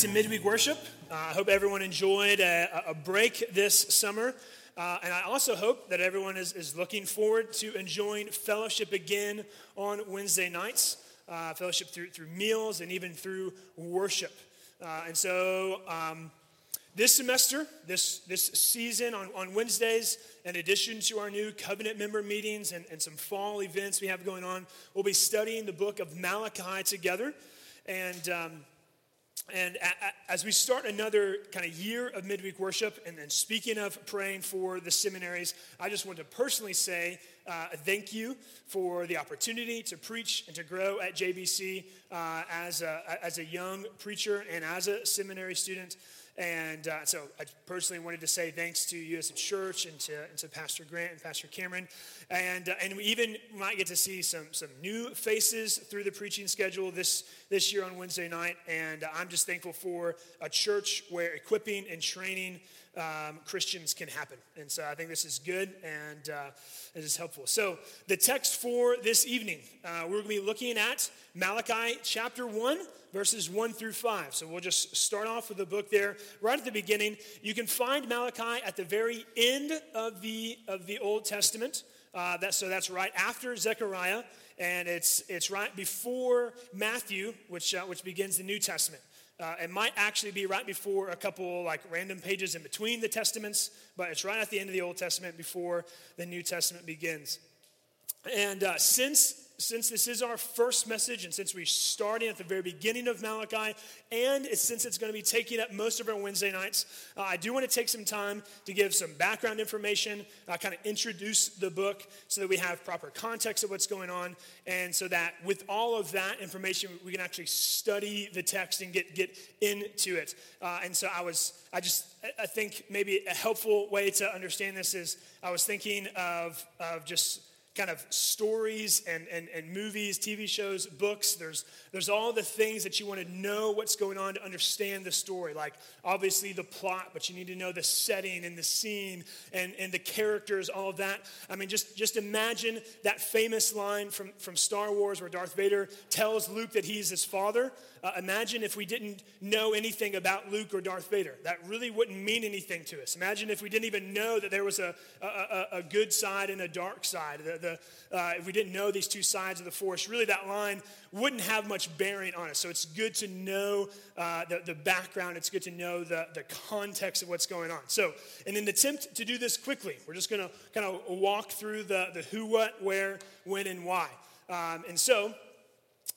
To Midweek Worship. Uh, I hope everyone enjoyed a, a break this summer. Uh, and I also hope that everyone is, is looking forward to enjoying fellowship again on Wednesday nights, uh, fellowship through, through meals and even through worship. Uh, and so um, this semester, this, this season on, on Wednesdays, in addition to our new covenant member meetings and, and some fall events we have going on, we'll be studying the book of Malachi together. And um, and as we start another kind of year of midweek worship, and then speaking of praying for the seminaries, I just want to personally say uh, thank you for the opportunity to preach and to grow at JBC uh, as, a, as a young preacher and as a seminary student. And uh, so I personally wanted to say thanks to you as a church and to, and to Pastor Grant and Pastor Cameron. And, uh, and we even might get to see some, some new faces through the preaching schedule this, this year on Wednesday night. And I'm just thankful for a church where equipping and training um, Christians can happen. And so I think this is good and uh, it is helpful. So, the text for this evening, uh, we're going to be looking at Malachi chapter 1, verses 1 through 5. So, we'll just start off with the book there. Right at the beginning, you can find Malachi at the very end of the, of the Old Testament. Uh, that, so, that's right after Zechariah, and it's, it's right before Matthew, which, uh, which begins the New Testament. Uh, it might actually be right before a couple like random pages in between the testaments, but it's right at the end of the Old Testament before the New Testament begins. And uh, since since this is our first message, and since we're starting at the very beginning of Malachi, and since it's going to be taking up most of our Wednesday nights, uh, I do want to take some time to give some background information, uh, kind of introduce the book so that we have proper context of what's going on, and so that with all of that information, we can actually study the text and get, get into it. Uh, and so I was, I just, I think maybe a helpful way to understand this is I was thinking of, of just kind of stories and, and, and movies, TV shows, books. There's, there's all the things that you want to know what's going on to understand the story. Like, obviously, the plot, but you need to know the setting and the scene and, and the characters, all of that. I mean, just, just imagine that famous line from, from Star Wars where Darth Vader tells Luke that he's his father. Uh, imagine if we didn't know anything about Luke or Darth Vader. That really wouldn't mean anything to us. Imagine if we didn't even know that there was a, a, a good side and a dark side. The, the, uh, if we didn't know these two sides of the force, really that line wouldn't have much bearing on us. So it's good to know uh, the, the background, it's good to know the, the context of what's going on. So, in an attempt to do this quickly, we're just going to kind of walk through the, the who, what, where, when, and why. Um, and so,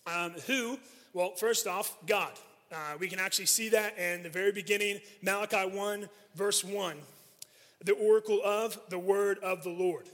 um, who well, first off, God. Uh, we can actually see that in the very beginning, Malachi 1, verse 1. The oracle of the word of the Lord.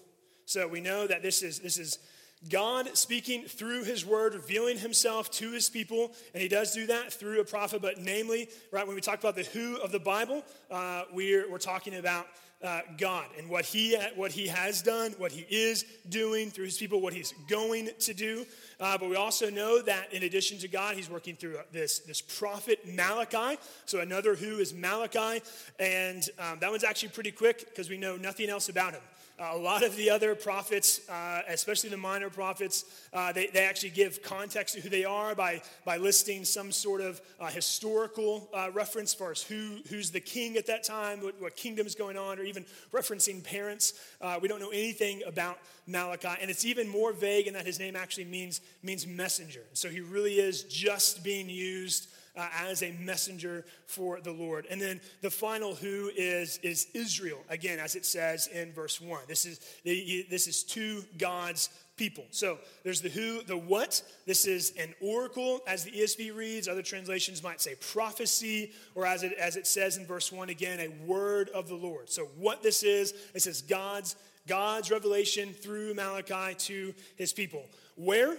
So we know that this is, this is God speaking through his word, revealing himself to his people, and he does do that through a prophet. But namely, right, when we talk about the who of the Bible, uh, we're, we're talking about uh, God and what he, what he has done, what he is doing through his people, what he's going to do. Uh, but we also know that in addition to God, he's working through this, this prophet Malachi. So another who is Malachi. And um, that one's actually pretty quick because we know nothing else about him. Uh, a lot of the other prophets, uh, especially the minor prophets, uh, they, they actually give context to who they are by, by listing some sort of uh, historical uh, reference for us who, who's the king at that time, what, what kingdom is going on, or even referencing parents. Uh, we don't know anything about Malachi. And it's even more vague in that his name actually means, means messenger. So he really is just being used uh, as a messenger for the Lord. And then the final who is, is Israel, again, as it says in verse 1. This is, this is to God's people. So there's the who, the what. This is an oracle, as the ESV reads. Other translations might say prophecy, or as it, as it says in verse 1 again, a word of the Lord. So what this is, it says God's, God's revelation through Malachi to his people. Where?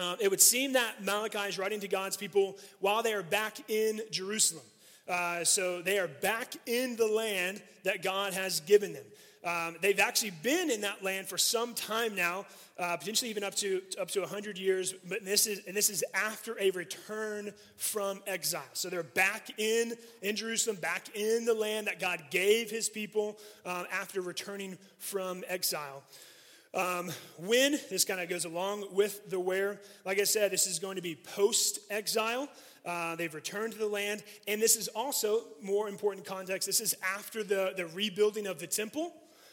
Um, it would seem that Malachi is writing to God's people while they are back in Jerusalem. Uh, so they are back in the land that God has given them. Um, they've actually been in that land for some time now, uh, potentially even up to up to 100 years. But this is and this is after a return from exile. So they're back in in Jerusalem, back in the land that God gave His people uh, after returning from exile. Um, when this kind of goes along with the where, like I said, this is going to be post exile. Uh, they've returned to the land, and this is also more important context. This is after the, the rebuilding of the temple.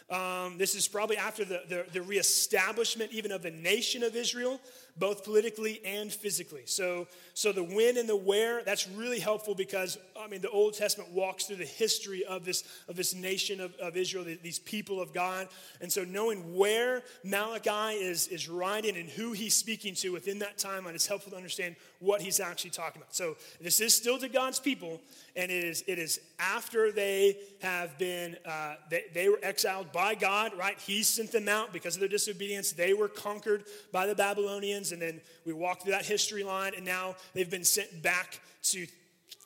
Um, this is probably after the, the, the, reestablishment even of the nation of Israel, both politically and physically. So, so the when and the where, that's really helpful because, I mean, the Old Testament walks through the history of this, of this nation of, of Israel, these people of God. And so knowing where Malachi is, is writing and who he's speaking to within that timeline is helpful to understand what he's actually talking about. So this is still to God's people, and it is, it is after they have been, uh, they, they were exiled by God, right? He sent them out because of their disobedience. They were conquered by the Babylonians, and then we walk through that history line, and now they've been sent back to,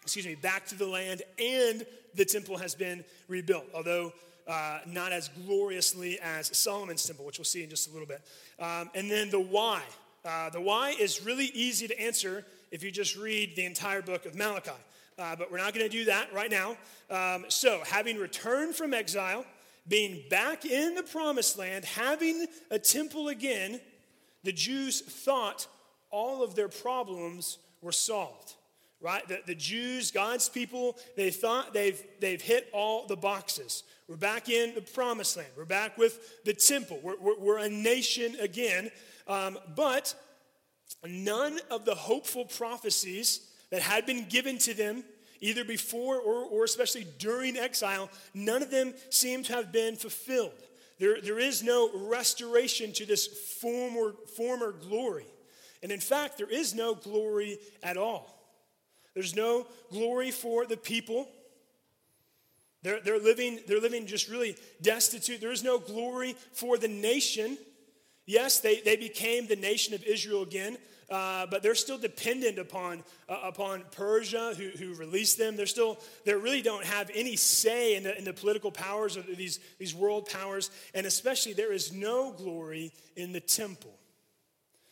excuse me, back to the land, and the temple has been rebuilt, although uh, not as gloriously as Solomon's temple, which we'll see in just a little bit. Um, and then the why. Uh, the why is really easy to answer if you just read the entire book of Malachi. Uh, but we're not going to do that right now. Um, so, having returned from exile, being back in the promised land, having a temple again, the Jews thought all of their problems were solved. Right? The, the Jews, God's people, they thought they've, they've hit all the boxes. We're back in the promised land. We're back with the temple. We're, we're, we're a nation again. Um, but none of the hopeful prophecies that had been given to them, either before or, or especially during exile, none of them seem to have been fulfilled. There, there is no restoration to this former, former glory. And in fact, there is no glory at all. There's no glory for the people. They're, they're, living, they're living just really destitute. There is no glory for the nation. Yes, they, they became the nation of Israel again, uh, but they're still dependent upon, uh, upon Persia, who, who released them. They're still, they really don't have any say in the, in the political powers of these, these world powers, and especially there is no glory in the temple.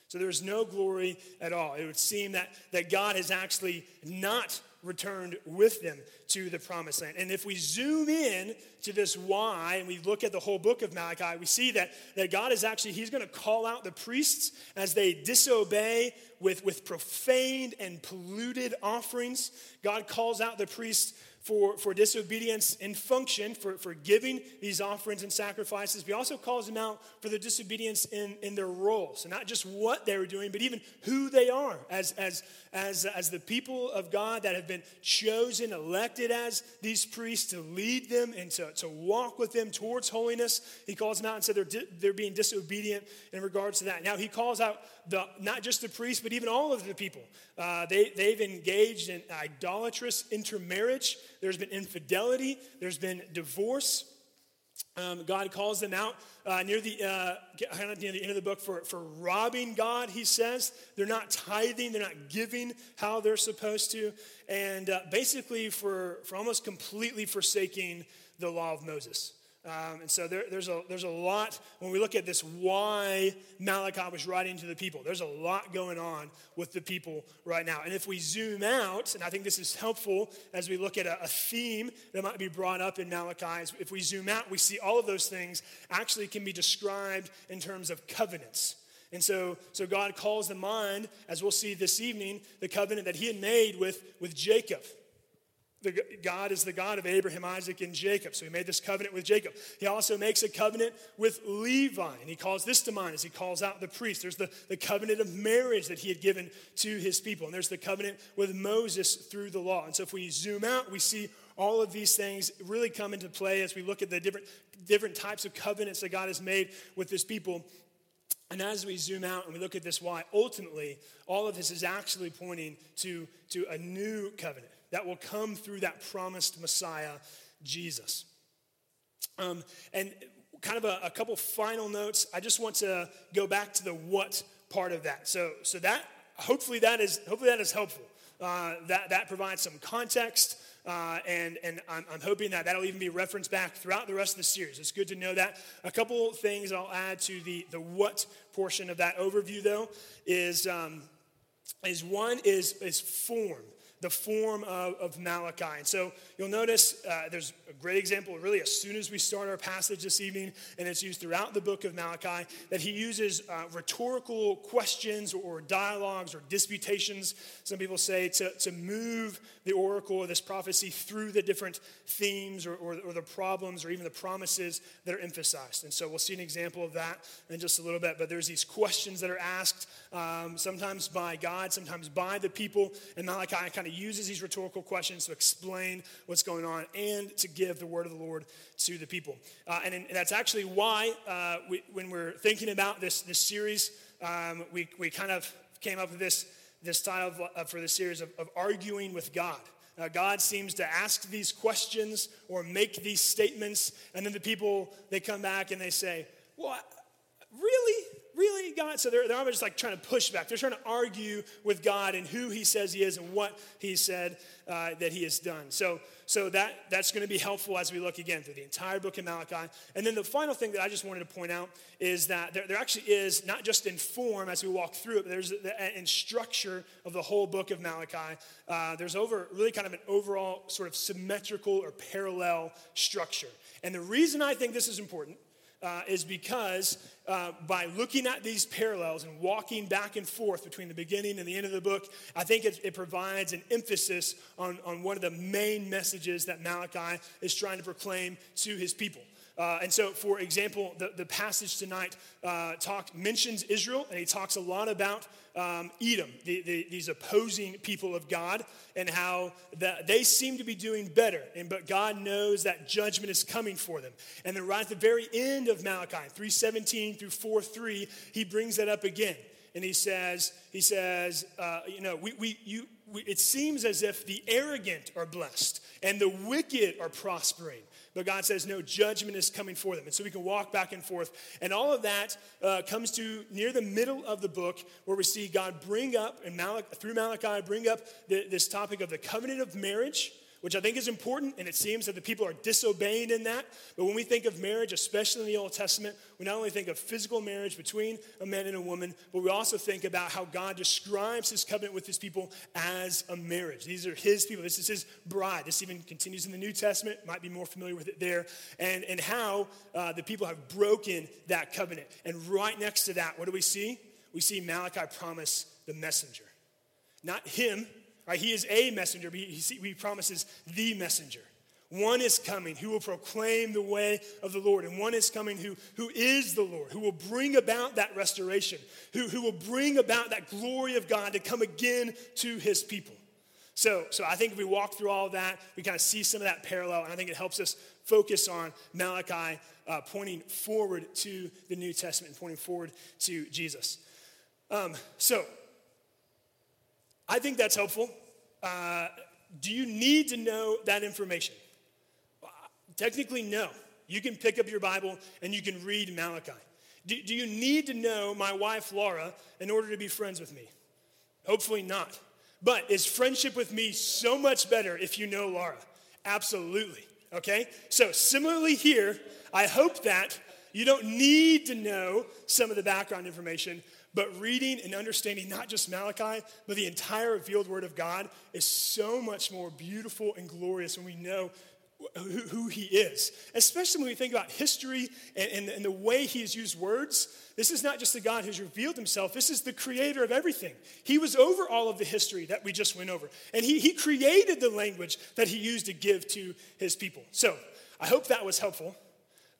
So there's no glory at all. It would seem that, that God has actually not returned with them to the promised land. And if we zoom in to this why and we look at the whole book of Malachi, we see that, that God is actually, He's going to call out the priests as they disobey with, with profaned and polluted offerings. God calls out the priests for, for disobedience in function, for, for giving these offerings and sacrifices. He also calls them out for their disobedience in, in their role. So, not just what they were doing, but even who they are as, as, as, as the people of God that have been chosen, elected as these priests to lead them and to, to walk with them towards holiness. He calls them out and said they're, di- they're being disobedient in regards to that. Now, he calls out the, not just the priests, but even all of the people. Uh, they, they've engaged in idolatrous intermarriage. There's been infidelity. There's been divorce. Um, God calls them out uh, near the uh, near the end of the book for, for robbing God. He says they're not tithing, they're not giving how they're supposed to, and uh, basically for for almost completely forsaking the law of Moses. Um, and so there, there's, a, there's a lot, when we look at this, why Malachi was writing to the people, there's a lot going on with the people right now. And if we zoom out, and I think this is helpful as we look at a, a theme that might be brought up in Malachi, if we zoom out, we see all of those things actually can be described in terms of covenants. And so, so God calls to mind, as we'll see this evening, the covenant that he had made with, with Jacob. The, God is the God of Abraham, Isaac, and Jacob. So he made this covenant with Jacob. He also makes a covenant with Levi, and he calls this to mind as he calls out the priest. There's the, the covenant of marriage that he had given to his people, and there's the covenant with Moses through the law. And so if we zoom out, we see all of these things really come into play as we look at the different, different types of covenants that God has made with his people. And as we zoom out and we look at this why, ultimately, all of this is actually pointing to, to a new covenant that will come through that promised Messiah, Jesus. Um, and kind of a, a couple final notes. I just want to go back to the what part of that. So, so that hopefully that is hopefully that is helpful. Uh, that that provides some context. Uh, and and I'm, I'm, hoping that that'll even be referenced back throughout the rest of the series. It's good to know that. A couple things I'll add to the, the what portion of that overview, though, is, um, is one is, is form the form of, of Malachi. And so you'll notice uh, there's a great example, really, as soon as we start our passage this evening, and it's used throughout the book of Malachi, that he uses uh, rhetorical questions or dialogues or disputations, some people say, to, to move the oracle or this prophecy through the different themes or, or, or the problems or even the promises that are emphasized. And so we'll see an example of that in just a little bit. But there's these questions that are asked, um, sometimes by God, sometimes by the people, and Malachi kind of uses these rhetorical questions to explain what's going on and to give the word of the Lord to the people. Uh, and, and, that's actually why, uh, we, when we're thinking about this, this series, um, we, we kind of came up with this, this title of, uh, for the series of, of arguing with God. Uh, God seems to ask these questions or make these statements, and then the people, they come back and they say, Well, really? Really, God? So they're, they're almost like trying to push back. They're trying to argue with God and who he says he is and what he said uh, that he has done. So, so that, that's going to be helpful as we look again through the entire book of Malachi. And then the final thing that I just wanted to point out is that there, there actually is, not just in form as we walk through it, but there's in structure of the whole book of Malachi. Uh, there's over really kind of an overall sort of symmetrical or parallel structure. And the reason I think this is important uh, is because uh, by looking at these parallels and walking back and forth between the beginning and the end of the book, I think it, it provides an emphasis on, on one of the main messages that Malachi is trying to proclaim to his people. Uh, and so, for example, the, the passage tonight uh, talk, mentions Israel, and he talks a lot about um, Edom, the, the, these opposing people of God, and how the, they seem to be doing better. And, but God knows that judgment is coming for them. And then, right at the very end of Malachi, 317 through 4 3, he brings that up again. And he says, he says, uh, you know, we, we, you, we, it seems as if the arrogant are blessed and the wicked are prospering. God says, no, judgment is coming for them. And so we can walk back and forth. And all of that uh, comes to near the middle of the book where we see God bring up, and Malach, through Malachi, bring up the, this topic of the covenant of marriage which I think is important, and it seems that the people are disobeying in that. But when we think of marriage, especially in the Old Testament, we not only think of physical marriage between a man and a woman, but we also think about how God describes his covenant with his people as a marriage. These are his people. This is his bride. This even continues in the New Testament, might be more familiar with it there, and, and how uh, the people have broken that covenant. And right next to that, what do we see? We see Malachi promise the messenger. Not him, Right? He is a messenger, but he, he promises the messenger. One is coming who will proclaim the way of the Lord, and one is coming who, who is the Lord, who will bring about that restoration, who, who will bring about that glory of God to come again to his people. So, so I think if we walk through all that, we kind of see some of that parallel, and I think it helps us focus on Malachi uh, pointing forward to the New Testament pointing forward to Jesus. Um, so, I think that's helpful. Uh, do you need to know that information? Technically, no. You can pick up your Bible and you can read Malachi. Do, do you need to know my wife, Laura, in order to be friends with me? Hopefully not. But is friendship with me so much better if you know Laura? Absolutely. Okay? So, similarly here, I hope that you don't need to know some of the background information, but reading and understanding not just Malachi, but the entire revealed word of God is so much more beautiful and glorious when we know who, who he is. Especially when we think about history and, and, and the way he has used words. This is not just the God who's revealed himself, this is the creator of everything. He was over all of the history that we just went over. And he, he created the language that he used to give to his people. So I hope that was helpful.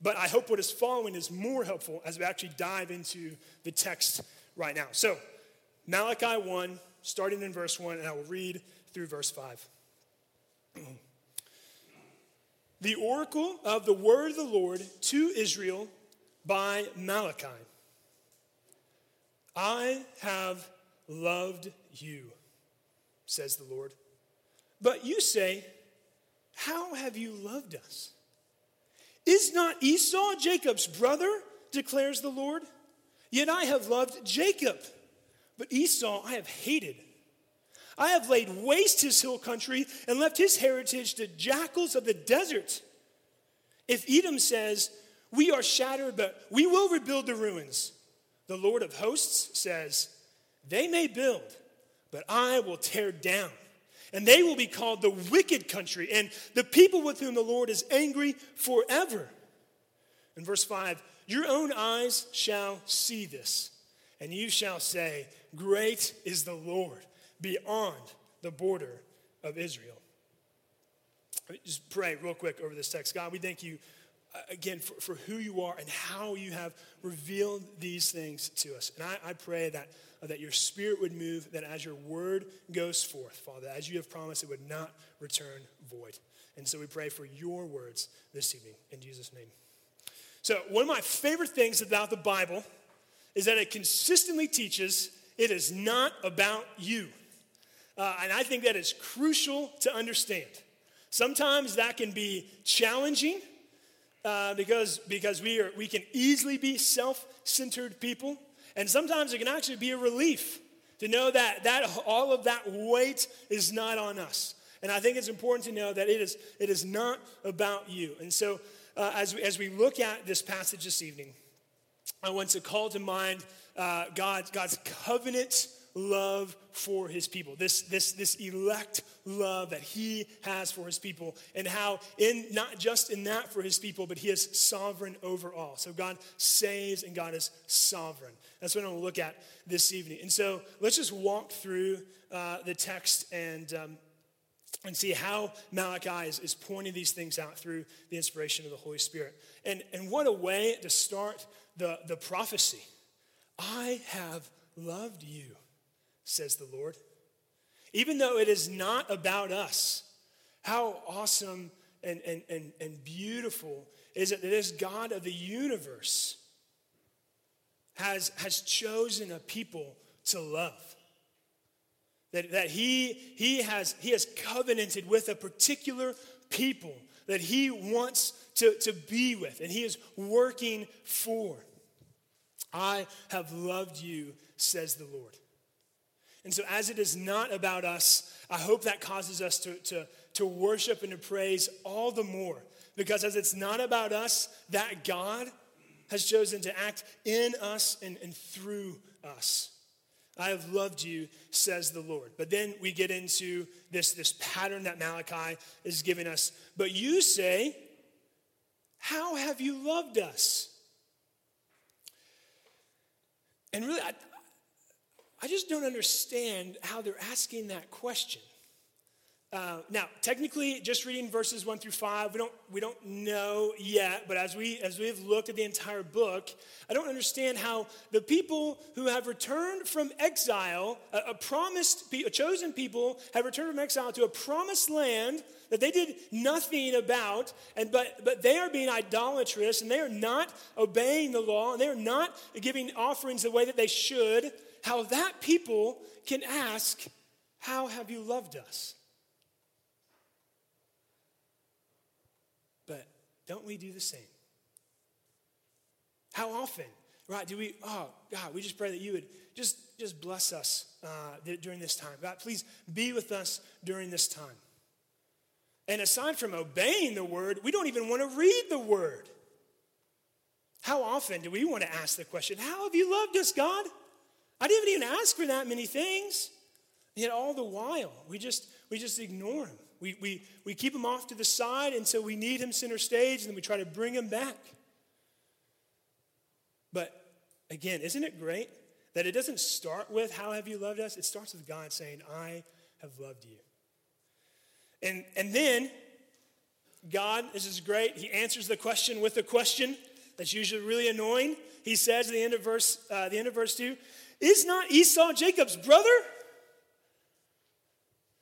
But I hope what is following is more helpful as we actually dive into the text right now. So, Malachi 1, starting in verse 1, and I will read through verse 5. the oracle of the word of the Lord to Israel by Malachi. I have loved you, says the Lord. But you say, How have you loved us? Is not Esau Jacob's brother, declares the Lord? Yet I have loved Jacob, but Esau I have hated. I have laid waste his hill country and left his heritage to jackals of the desert. If Edom says, We are shattered, but we will rebuild the ruins, the Lord of hosts says, They may build, but I will tear down. And they will be called the wicked country, and the people with whom the Lord is angry forever. In verse 5, your own eyes shall see this, and you shall say, Great is the Lord beyond the border of Israel. Just pray real quick over this text. God, we thank you uh, again for, for who you are and how you have revealed these things to us. And I, I pray that, uh, that your spirit would move, that as your word goes forth, Father, as you have promised, it would not return void. And so we pray for your words this evening. In Jesus' name. So, one of my favorite things about the Bible is that it consistently teaches it is not about you. Uh, and I think that is crucial to understand. Sometimes that can be challenging uh, because, because we, are, we can easily be self centered people. And sometimes it can actually be a relief to know that, that all of that weight is not on us. And I think it's important to know that it is, it is not about you. And so, uh, as, we, as we look at this passage this evening, I want to call to mind uh, God, God's covenant love for his people, this, this, this elect love that he has for his people, and how, in not just in that for his people, but he is sovereign over all. So God saves and God is sovereign. That's what I'm going to look at this evening. And so let's just walk through uh, the text and. Um, and see how Malachi is, is pointing these things out through the inspiration of the Holy Spirit. And, and what a way to start the, the prophecy. I have loved you says the Lord. Even though it is not about us, how awesome and, and, and, and beautiful is it that this God of the universe has, has chosen a people to love. That, that he, he, has, he has covenanted with a particular people that he wants to, to be with and he is working for. I have loved you, says the Lord. And so, as it is not about us, I hope that causes us to, to, to worship and to praise all the more. Because as it's not about us, that God has chosen to act in us and, and through us. I have loved you, says the Lord. But then we get into this, this pattern that Malachi is giving us. But you say, How have you loved us? And really, I, I just don't understand how they're asking that question. Uh, now, technically, just reading verses one through five, we don't we don't know yet. But as we as we have looked at the entire book, I don't understand how the people who have returned from exile, a, a promised, a chosen people, have returned from exile to a promised land that they did nothing about, and but but they are being idolatrous and they are not obeying the law and they are not giving offerings the way that they should how that people can ask, How have you loved us? But don't we do the same? How often, right, do we, oh, God, we just pray that you would just, just bless us uh, during this time. God, please be with us during this time. And aside from obeying the word, we don't even want to read the word. How often do we want to ask the question, How have you loved us, God? I didn't even ask for that many things. Yet all the while, we just, we just ignore him. We, we, we keep him off to the side until we need him center stage, and then we try to bring him back. But again, isn't it great that it doesn't start with, How have you loved us? It starts with God saying, I have loved you. And, and then, God, this is great, He answers the question with a question that's usually really annoying. He says at the end of verse, uh, the end of verse 2, is not Esau Jacob's brother?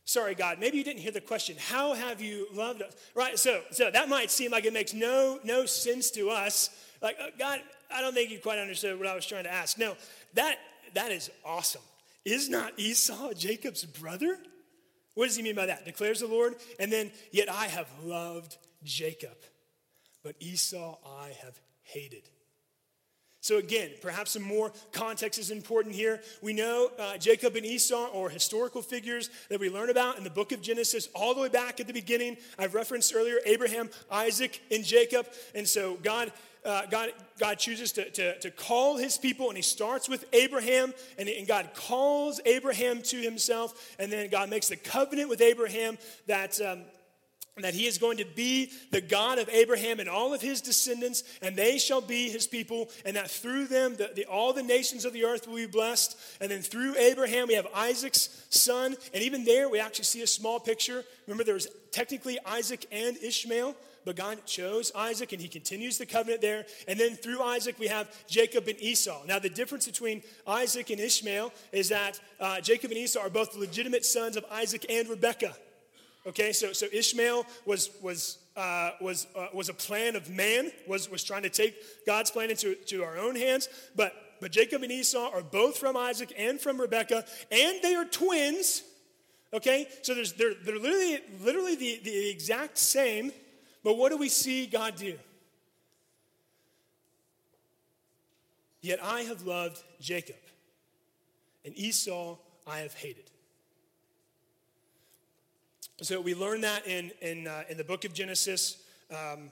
Sorry, God, maybe you didn't hear the question. How have you loved us? Right, so, so that might seem like it makes no, no sense to us. Like, uh, God, I don't think you quite understood what I was trying to ask. No, that, that is awesome. Is not Esau Jacob's brother? What does he mean by that? Declares the Lord. And then, yet I have loved Jacob, but Esau I have hated. So, again, perhaps some more context is important here. We know uh, Jacob and Esau are historical figures that we learn about in the book of Genesis, all the way back at the beginning. I've referenced earlier Abraham, Isaac, and Jacob. And so, God. Uh, God, God chooses to, to, to, call his people, and he starts with Abraham, and, and God calls Abraham to himself, and then God makes the covenant with Abraham that, um, that he is going to be the God of Abraham and all of his descendants, and they shall be his people, and that through them the, the, all the nations of the earth will be blessed. And then through Abraham, we have Isaac's son, and even there, we actually see a small picture. Remember, there was technically Isaac and Ishmael, but God chose Isaac, and he continues the covenant there. And then through Isaac, we have Jacob and Esau. Now, the difference between Isaac and Ishmael is that uh, Jacob and Esau are both legitimate sons of Isaac and Rebekah. Okay, so, so Ishmael was, was, uh, was, uh, was a plan of man, was, was trying to take God's plan into to our own hands. But, but Jacob and Esau are both from Isaac and from Rebekah, and they are twins. Okay, so there's, they're, they're literally, literally the, the exact same, but what do we see God do? Yet I have loved Jacob, and Esau I have hated. So we learn that in, in, uh, in the book of Genesis. Um,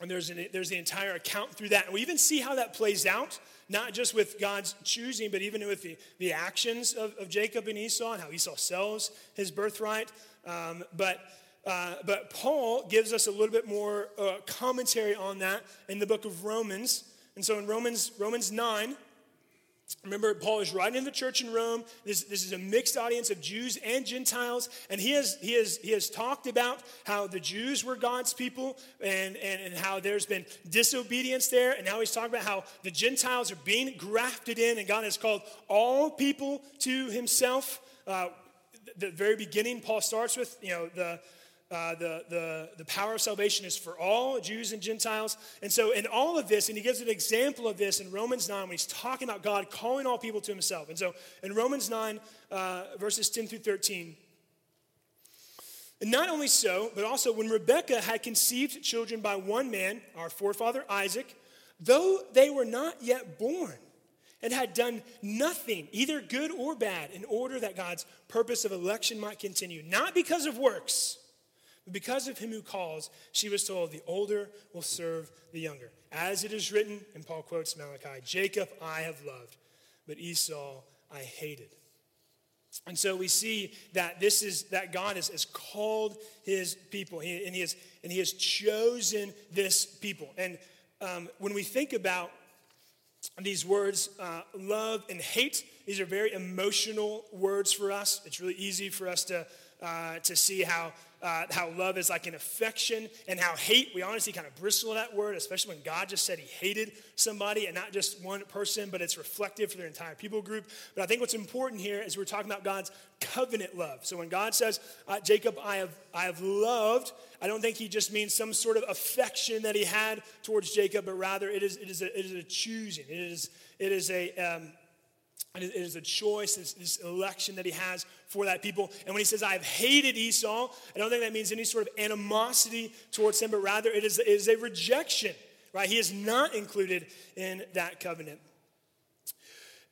and there's, an, there's the entire account through that. And we even see how that plays out, not just with God's choosing, but even with the, the actions of, of Jacob and Esau and how Esau sells his birthright. Um, but, uh, but Paul gives us a little bit more uh, commentary on that in the book of Romans. And so in Romans, Romans 9, Remember, Paul is writing in the church in Rome. This, this is a mixed audience of Jews and Gentiles. And he has, he, has, he has talked about how the Jews were God's people and, and, and how there's been disobedience there. And now he's talking about how the Gentiles are being grafted in, and God has called all people to himself. Uh, the very beginning, Paul starts with, you know, the, uh, the, the, the power of salvation is for all, Jews and Gentiles. And so, in all of this, and he gives an example of this in Romans 9 when he's talking about God calling all people to himself. And so, in Romans 9, uh, verses 10 through 13, and not only so, but also when Rebekah had conceived children by one man, our forefather Isaac, though they were not yet born, and had done nothing, either good or bad, in order that God's purpose of election might continue, not because of works because of him who calls, she was told, the older will serve the younger. As it is written, and Paul quotes Malachi Jacob I have loved, but Esau I hated. And so we see that this is that God has, has called his people, he, and, he has, and he has chosen this people. And um, when we think about these words, uh, love and hate, these are very emotional words for us. It's really easy for us to, uh, to see how uh, how love is like an affection and how hate, we honestly kind of bristle at that word, especially when God just said he hated somebody and not just one person, but it's reflective for their entire people group. But I think what's important here is we're talking about God's covenant love. So when God says, uh, Jacob, I have, I have loved, I don't think he just means some sort of affection that he had towards Jacob, but rather it is, it is, a, it is a choosing. It is, it is a, um, it is a choice, this, this, election that he has for that people. And when he says, I've hated Esau, I don't think that means any sort of animosity towards him, but rather it is, it is a rejection, right? He is not included in that covenant.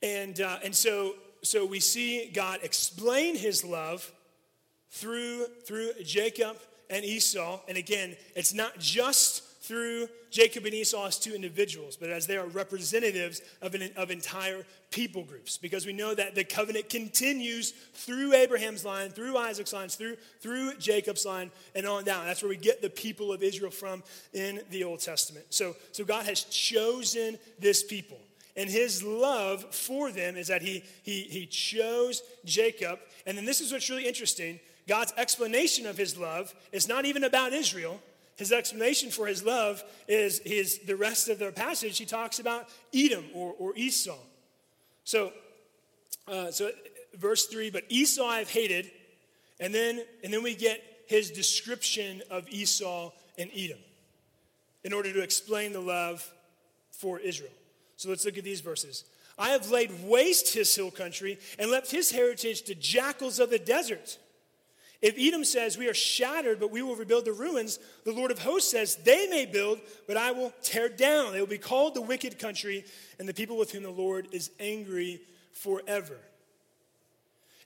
And, uh, and so, so we see God explain his love through, through Jacob and Esau. And again, it's not just through Jacob and Esau as two individuals, but as they are representatives of, an, of entire people groups. Because we know that the covenant continues through Abraham's line, through Isaac's line, through, through Jacob's line, and on down. That's where we get the people of Israel from in the Old Testament. So, so God has chosen this people. And his love for them is that he, he, he chose Jacob. And then this is what's really interesting God's explanation of his love is not even about Israel his explanation for his love is his, the rest of the passage. He talks about Edom or, or Esau. So, uh, so verse three, but Esau I've hated, and then and then we get his description of Esau and Edom in order to explain the love for Israel. So let's look at these verses. I have laid waste his hill country and left his heritage to jackals of the desert If Edom says, We are shattered, but we will rebuild the ruins, the Lord of hosts says, They may build, but I will tear down. They will be called the wicked country, and the people with whom the Lord is angry forever.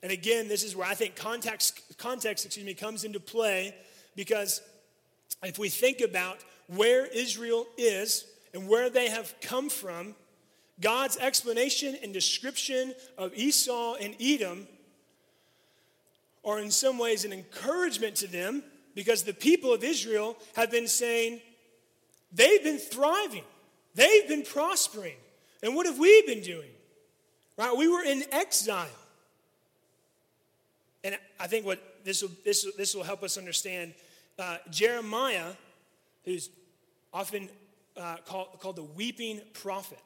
And again, this is where I think context, context excuse me, comes into play because if we think about where Israel is and where they have come from, God's explanation and description of Esau and Edom are in some ways an encouragement to them because the people of Israel have been saying, they've been thriving, they've been prospering. And what have we been doing? Right? We were in exile. And I think what this will, this, this will help us understand uh, Jeremiah, who's often uh, called, called the weeping prophet,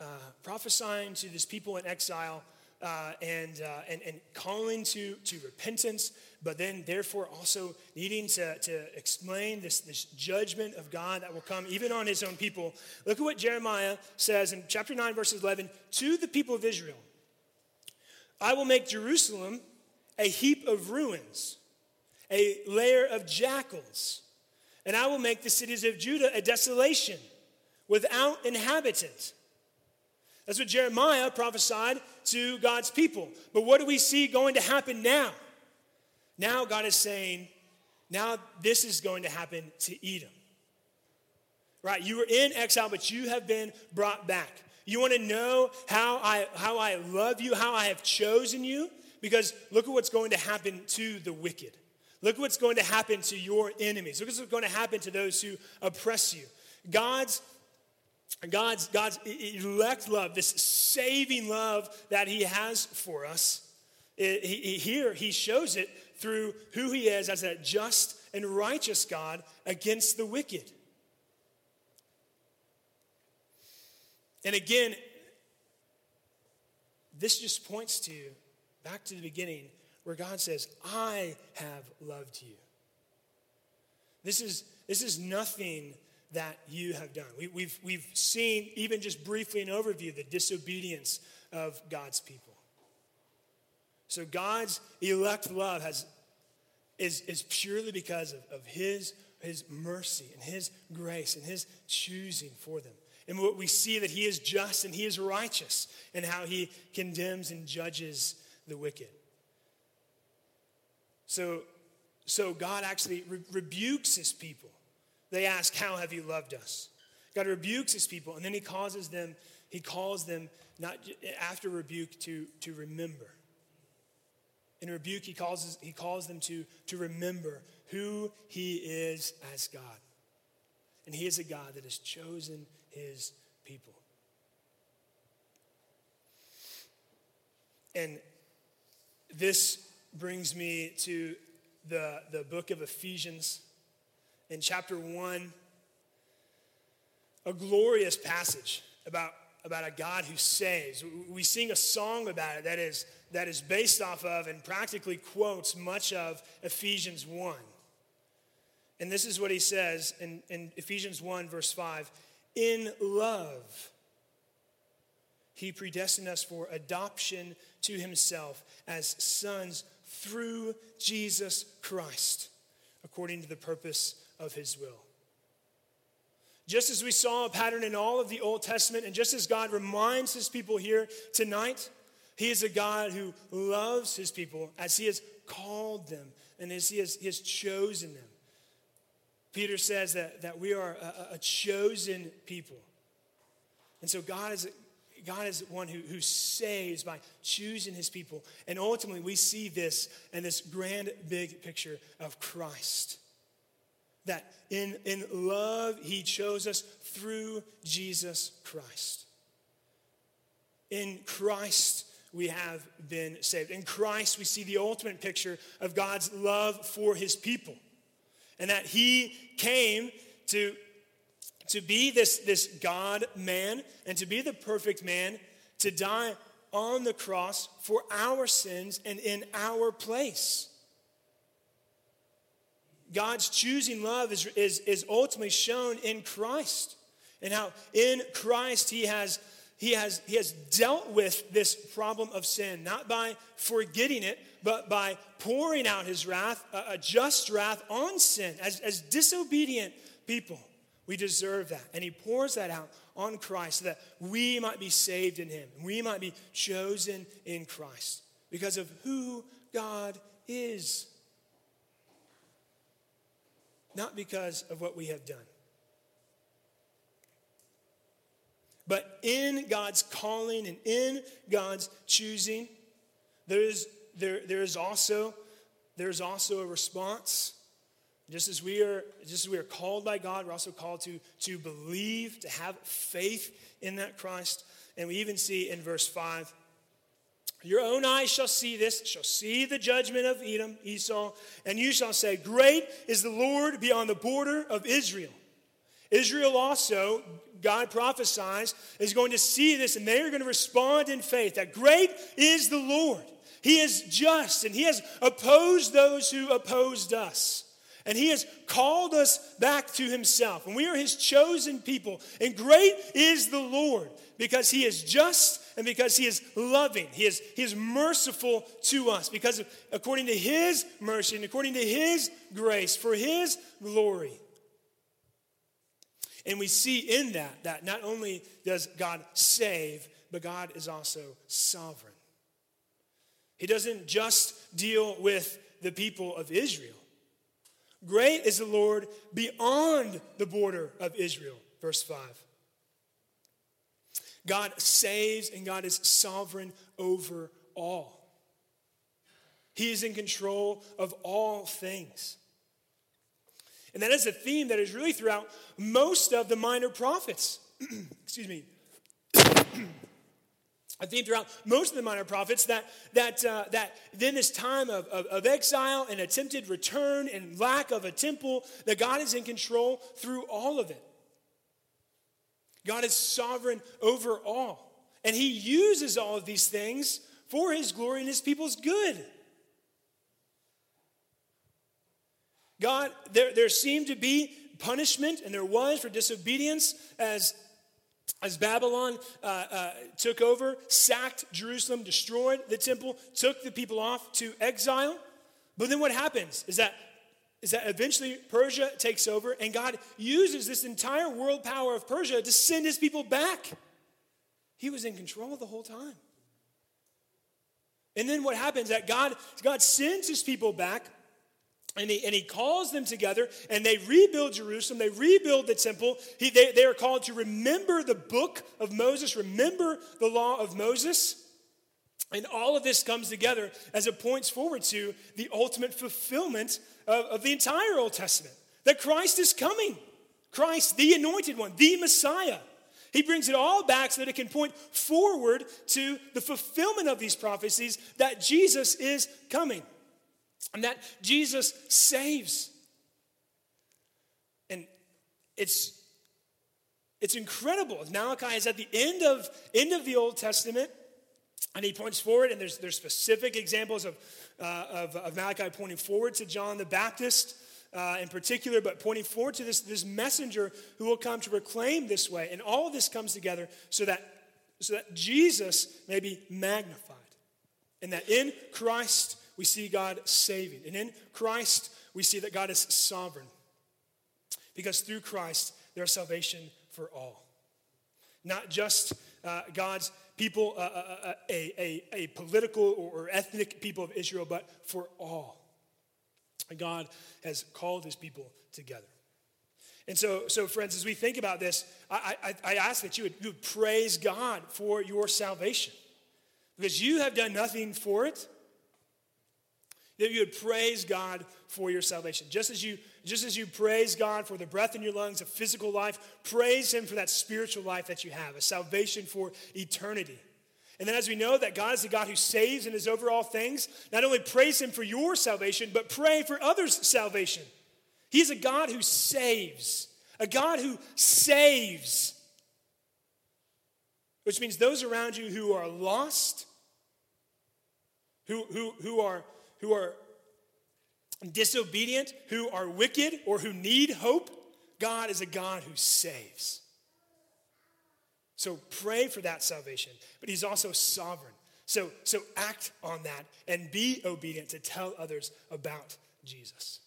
uh, prophesying to this people in exile uh, and, uh, and, and calling to, to repentance, but then therefore also needing to, to explain this, this judgment of God that will come even on his own people. Look at what Jeremiah says in chapter 9, verses 11 to the people of Israel I will make Jerusalem a heap of ruins, a lair of jackals, and I will make the cities of Judah a desolation without inhabitant. That's what Jeremiah prophesied to God's people. But what do we see going to happen now? Now God is saying, now this is going to happen to Edom. Right? You were in exile, but you have been brought back. You want to know how I, how I love you, how I have chosen you? Because look at what's going to happen to the wicked. Look at what's going to happen to your enemies. Look at what's going to happen to those who oppress you. God's God's, God's elect love, this saving love that He has for us, it, he, here He shows it through who He is as a just and righteous God against the wicked. And again, this just points to back to the beginning where God says, I have loved you. This is, this is nothing that you have done. We, have we've, we've seen, even just briefly an overview, the disobedience of God's people. So God's elect love has, is, is purely because of, of his, his mercy and his grace and his choosing for them. And what we see that he is just and he is righteous and how he condemns and judges the wicked. So, so God actually re- rebukes his people they ask, How have you loved us? God rebukes his people, and then he causes them, he calls them, not after rebuke, to, to remember. In rebuke, he calls, he calls them to, to remember who he is as God. And he is a God that has chosen his people. And this brings me to the, the book of Ephesians in chapter 1, a glorious passage about, about a God who saves. We sing a song about it that is, that is based off of and practically quotes much of Ephesians 1. And this is what he says in, in Ephesians 1, verse 5 In love, he predestined us for adoption to himself as sons through Jesus Christ, according to the purpose of his will. Just as we saw a pattern in all of the Old Testament, and just as God reminds his people here tonight, he is a God who loves his people as he has called them and as he has, he has chosen them. Peter says that, that we are a, a chosen people. And so God is, God is one who, who saves by choosing his people. And ultimately, we see this in this grand, big picture of Christ that in, in love, He chose us through Jesus Christ. In Christ, we have been saved. In Christ, we see the ultimate picture of God's love for His people. And that He came to, to be this, this God man and to be the perfect man, to die on the cross for our sins and in our place. God's choosing love is, is, is ultimately shown in Christ. And how in Christ he has, he has, he has dealt with this problem of sin, not by forgetting it, but by pouring out his wrath, a, just wrath on sin. As, as disobedient people, we deserve that. And he pours that out on Christ so that we might be saved in him. We might be chosen in Christ because of who God is, not because of what we have done. But in God's calling and in God's choosing, there is, there, there is also, there's also a response. Just as we are, just as we are called by God, we're also called to, to believe, to have faith in that Christ. And we even see in verse 5 your own eyes shall see this, shall see the judgment of Edom, Esau, and you shall say, Great is the Lord beyond the border of Israel. Israel also, God prophesies, is going to see this and they are going to respond in faith that great is the Lord. He is just and He has opposed those who opposed us. And He has called us back to Himself. And we are His chosen people. And great is the Lord because He is just and because He is loving. He is, he is merciful to us because of, according to His mercy and according to His grace for His glory. And we see in that that not only does God save, but God is also sovereign. He doesn't just deal with the people of Israel. Great is the Lord beyond the border of Israel, verse 5. God saves and God is sovereign over all. He is in control of all things. And that is a theme that is really throughout most of the minor prophets. Excuse me. A theme throughout most of the minor prophets that that uh, that then this time of, of, of, exile and attempted return and lack of a temple that god is in control through all of it. God is sovereign over all. And he uses all of these things for his glory and his people's good. God, there, there seemed to be punishment, and there was for disobedience as, as Babylon uh, uh, took over, sacked Jerusalem, destroyed the temple, took the people off to exile. But then what happens is that is that eventually Persia takes over, and God uses this entire world power of Persia to send his people back. He was in control the whole time. And then what happens that God, God sends his people back and he, and he calls them together and they rebuild Jerusalem, they rebuild the temple. He, they, they are called to remember the book of Moses, remember the law of Moses. And all of this comes together as it points forward to the ultimate fulfillment of, of the entire Old Testament that Christ is coming. Christ, the anointed one, the Messiah. He brings it all back so that it can point forward to the fulfillment of these prophecies that Jesus is coming and that Jesus saves. And it's it's incredible. Malachi is at the end of end of the Old Testament, and he points forward, and there's there's specific examples of uh, of, of, Malachi pointing forward to John the Baptist. Uh, in particular, but pointing forward to this, this messenger who will come to proclaim this way. And all this comes together so that, so that Jesus may be magnified. And that in Christ we see God saving. And in Christ, we see that God is sovereign. Because through Christ, there is salvation for all. Not just uh, God's people, uh, uh, uh, a, a, a, political or ethnic people of Israel, but for all. God has called his people together. And so, so friends, as we think about this, I, I, I ask that you would, you would praise God for your salvation. Because you have done nothing for it that you would praise God for your salvation. Just as you just as you praise God for the breath in your lungs, a physical life, praise him for that spiritual life that you have, a salvation for eternity. And then as we know that God is the God who saves and is over all things, not only praise him for your salvation, but pray for others' salvation. He is a God who saves, a God who saves. Which means those around you who are lost, who, who, who are who are disobedient, who are wicked, or who need hope, God is a God who saves. So pray for that salvation. But he's also sovereign. So, so act on that and be obedient to tell others about Jesus.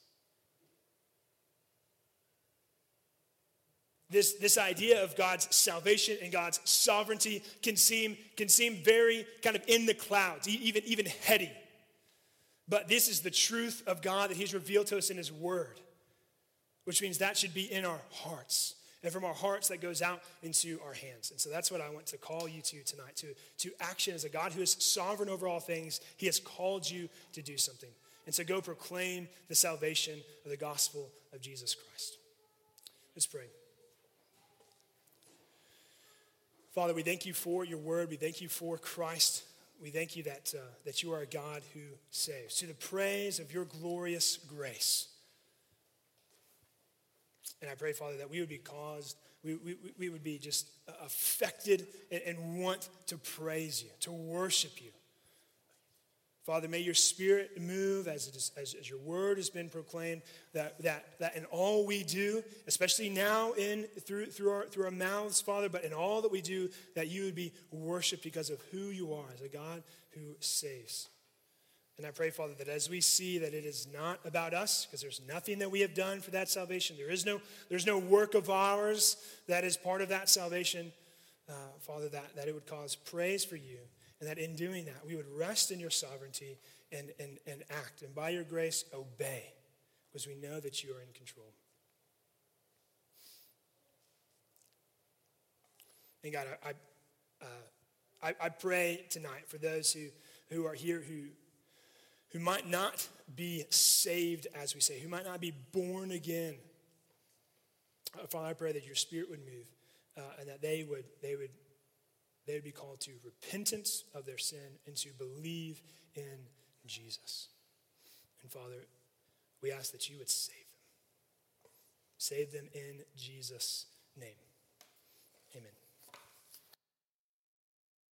This, this idea of God's salvation and God's sovereignty can seem, can seem very kind of in the clouds, even, even heady. But this is the truth of God that He's revealed to us in His Word, which means that should be in our hearts. And from our hearts, that goes out into our hands. And so that's what I want to call you to tonight to, to action as a God who is sovereign over all things. He has called you to do something. And so go proclaim the salvation of the gospel of Jesus Christ. Let's pray. Father, we thank you for your word. We thank you for Christ. We thank you that, uh, that you are a God who saves. To the praise of your glorious grace. And I pray, Father, that we would be caused, we, we, we would be just affected and, and want to praise you, to worship you. Father, may your spirit move as, as, as, your word has been proclaimed, that, that, that in all we do, especially now in through, through, our, through our mouths, Father, but in all that we do, that you would be worshiped because of who you are as a God who saves. And I pray, Father, that as we see that it is not about us, because there's nothing that we have done for that salvation, there is no, there's no work of ours that is part of that salvation, uh, Father, that, that it would cause praise for you and that in doing that, we would rest in your sovereignty and, and, and act. And by your grace, obey, because we know that you are in control. And God, I, uh, I, I pray tonight for those who, who are here who, who might not be saved, as we say, who might not be born again. Uh, Father, I pray that your spirit would move uh, and that they would, they would they would be called to repentance of their sin and to believe in Jesus. And Father, we ask that you would save them. Save them in Jesus' name.